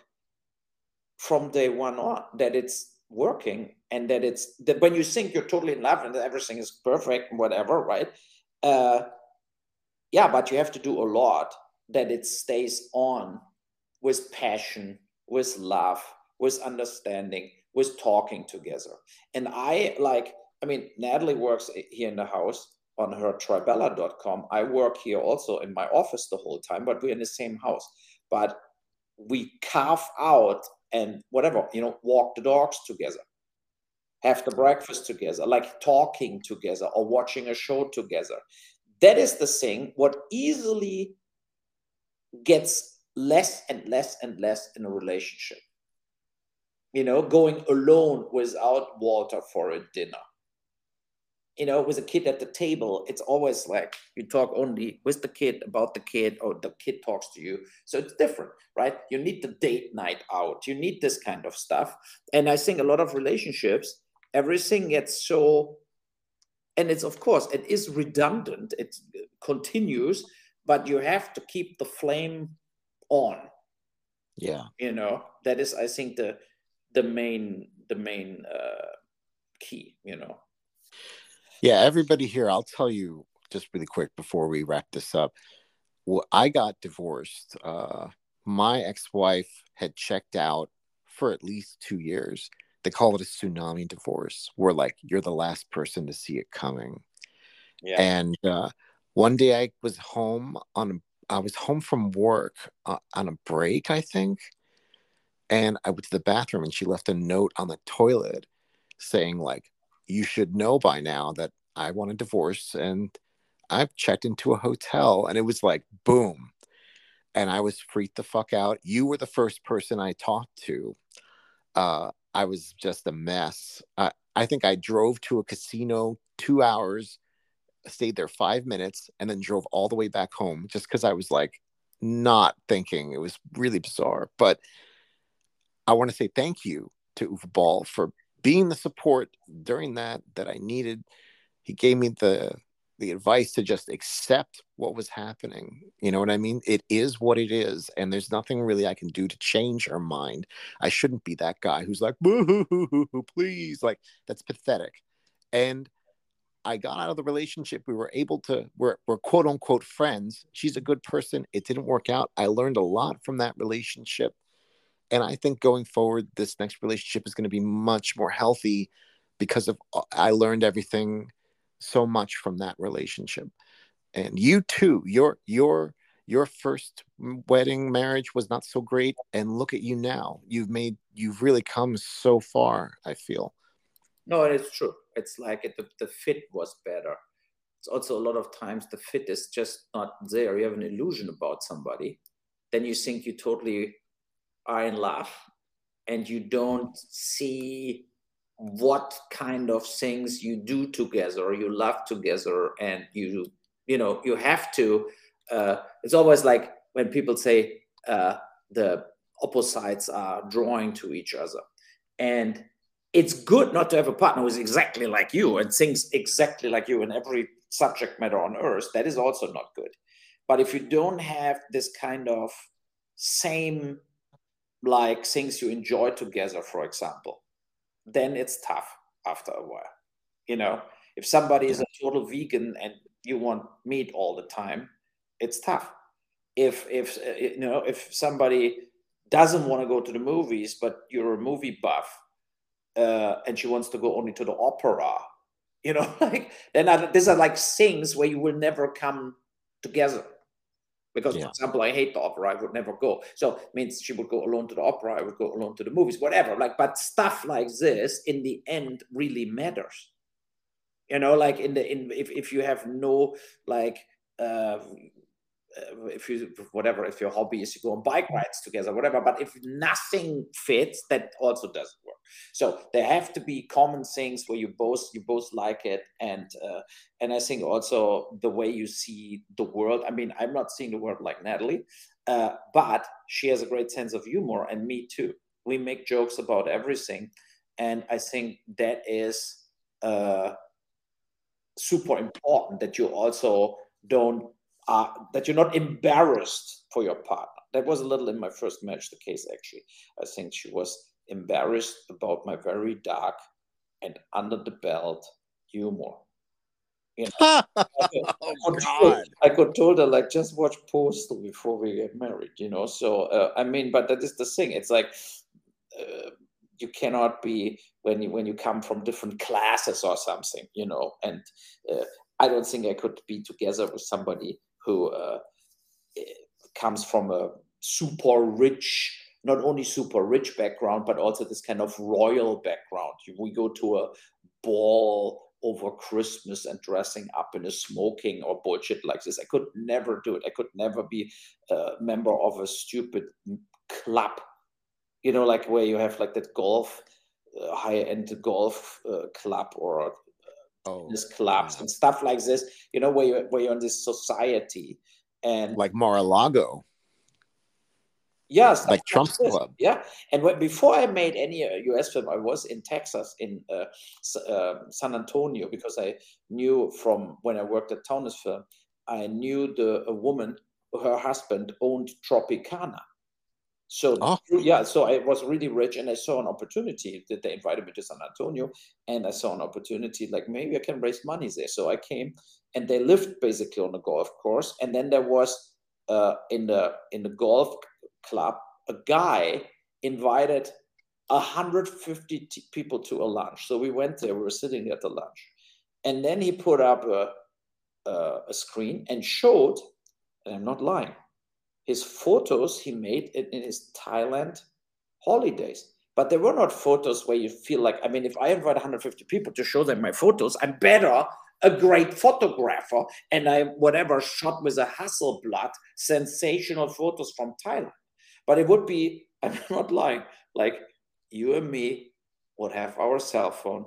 from day one on that it's working and that it's that when you think you're totally in love and that everything is perfect, and whatever, right? Uh, yeah, but you have to do a lot that it stays on with passion, with love, with understanding, with talking together. And I like, I mean, Natalie works here in the house on her tribella.com. I work here also in my office the whole time, but we're in the same house. But we carve out and whatever, you know, walk the dogs together, have the breakfast together, like talking together or watching a show together. That is the thing, what easily gets less and less and less in a relationship. You know, going alone without Walter for a dinner. You know, with a kid at the table, it's always like you talk only with the kid about the kid, or the kid talks to you. So it's different, right? You need the date night out. You need this kind of stuff. And I think a lot of relationships, everything gets so, and it's of course, it is redundant, it continues, but you have to keep the flame on. Yeah. You know that is i think the the main the main uh key you know. Yeah everybody here i'll tell you just really quick before we wrap this up. Well, i got divorced uh my ex-wife had checked out for at least two years they call it a tsunami divorce where like you're the last person to see it coming yeah. and uh one day i was home on I was home from work uh, on a break, I think, and I went to the bathroom and she left a note on the toilet saying like, "You should know by now that I want a divorce and I've checked into a hotel." And it was like, boom, and I was freaked the fuck out. You were the first person I talked to. Uh, I was just a mess. I, I think I drove to a casino two hours stayed there five minutes and then drove all the way back home just because I was like not thinking. It was really bizarre. But I want to say thank you to Uwe Boll for being the support during that that I needed. He gave me the the advice to just accept what was happening. You know what I mean? It is what it is, and there's nothing really I can do to change her mind. I shouldn't be that guy who's like, please, like that's pathetic. And I got out of the relationship. We were able to, we're, we're quote unquote friends. She's a good person. It didn't work out. I learned a lot from that relationship. And I think going forward, this next relationship is going to be much more healthy because of uh, I learned everything so much from that relationship. And you too, your your your first wedding marriage was not so great and look at you now. You've made you've really come so far, I feel. No, it's true. It's like it, the, the fit was better. It's also a lot of times the fit is just not there. You have an illusion about somebody. Then you think you totally are in love and you don't see what kind of things you do together, you love together, and you, you know, you have to. Uh, it's always like when people say uh, the opposites are drawing to each other. And it's good not to have a partner who's exactly like you and thinks exactly like you in every subject matter on earth. That is also not good. But if you don't have this kind of same like things you enjoy together, for example, then it's tough after a while. You know, if somebody is a total vegan and you want meat all the time, it's tough. If if uh, you know if somebody doesn't want to go to the movies, but you're a movie buff, uh, and she wants to go only to the opera, you know, like then these are like things where you will never come together. Because, yeah. for example, I hate the opera, I would never go. So it means she would go alone to the opera, I would go alone to the movies, whatever. Like, but stuff like this in the end really matters you know like in the in if, if you have no like uh, uh, if you whatever if your hobby is to go on bike rides together whatever but if nothing fits that also doesn't work. So there have to be common things where you both you both like it and uh, and i think also the way you see the world i mean i'm not seeing the world like natalie uh, but she has a great sense of humor and me too. We make jokes about everything and i think that is uh, super important that you also don't uh, that you're not embarrassed for your partner. That was a little in my first match the case actually. I think she was embarrassed about my very dark and under the belt humor. You know, I, could, oh, God. I could told her like just watch Postal before we get married. You know, so uh, I mean, but that is the thing. It's like. Uh, you cannot be when you when you come from different classes or something you know and uh, i don't think i could be together with somebody who uh, comes from a super rich not only super rich background but also this kind of royal background. We go to a ball over christmas and dressing up in a smoking or bullshit like this. I could never do it. I could never be a member of a stupid club. You know, like where you have like that golf, uh, high end golf uh, club or oh, this clubs yeah. and stuff like this. You know, where you where you're in this society and like Mar-a-Lago. Yes, like Trump's club. Yeah, and when, before I made any U.S. Uh, film, I was in Texas in uh, uh, San Antonio because I knew from when I worked at Taunus Film, I knew the a woman, her husband owned Tropicana, so oh. yeah, so I was really rich, and I saw an opportunity that they invited me to San Antonio, and I saw an opportunity like maybe I can raise money there. So I came, and they lived basically on the golf course, and then there was uh, in the in the golf club a guy invited 150 t- people to a lunch. So we went there. We were sitting at the lunch, and then he put up a a, a screen and showed, and I'm not lying his photos he made in, in his Thailand holidays. But they were not photos where you feel like, I mean, if I invite 150 people to show them my photos, I'm better a great photographer and I whatever shot with a Hasselblad sensational photos from Thailand. But it would be, I'm not lying, like you and me would have our cell phone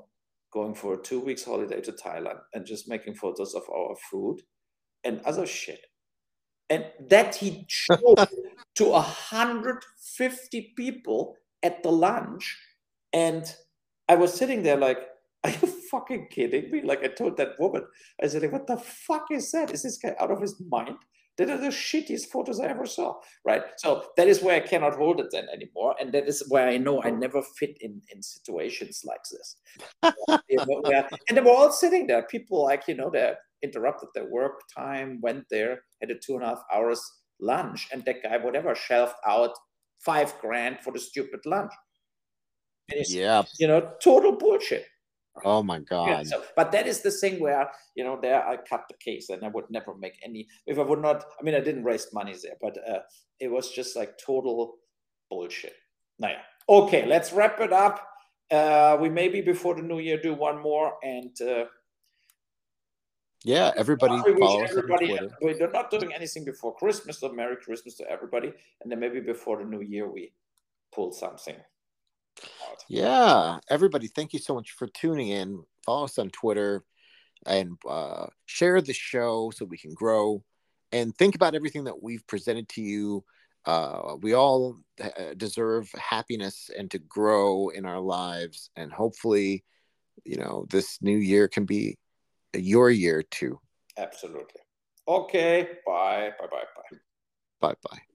going for a two weeks holiday to Thailand and just making photos of our food and other shit and that he showed to 150 people at the lunch and i was sitting there like are you fucking kidding me like i told that woman i said what the fuck is that is this guy out of his mind that are the shittiest photos I ever saw, right? So that is where I cannot hold it then anymore, and that is where I know I never fit in in situations like this. and they were all sitting there. People like you know they interrupted their work time, went there, had a two and a half hours lunch, and that guy whatever shelved out five grand for the stupid lunch. yeah, you know, total bullshit. Oh my god! Yeah, so, but that is the thing where you know there I cut the case, and I would never make any. If I would not, I mean, I didn't raise money there, but uh, it was just like total bullshit. Now, yeah, okay, let's wrap it up. Uh, we maybe before the new year do one more, and uh, yeah, everybody follow everybody. We're not doing anything before Christmas, so Merry Christmas to everybody, and then maybe before the new year we pull something. Yeah, everybody, thank you so much for tuning in. Follow us on Twitter and uh, share the show so we can grow. And think about everything that we've presented to you. Uh, we all uh, deserve happiness and to grow in our lives. And hopefully, you know, this new year can be your year too. Absolutely. Okay. Bye. Bye. Bye. Bye. Bye. Bye.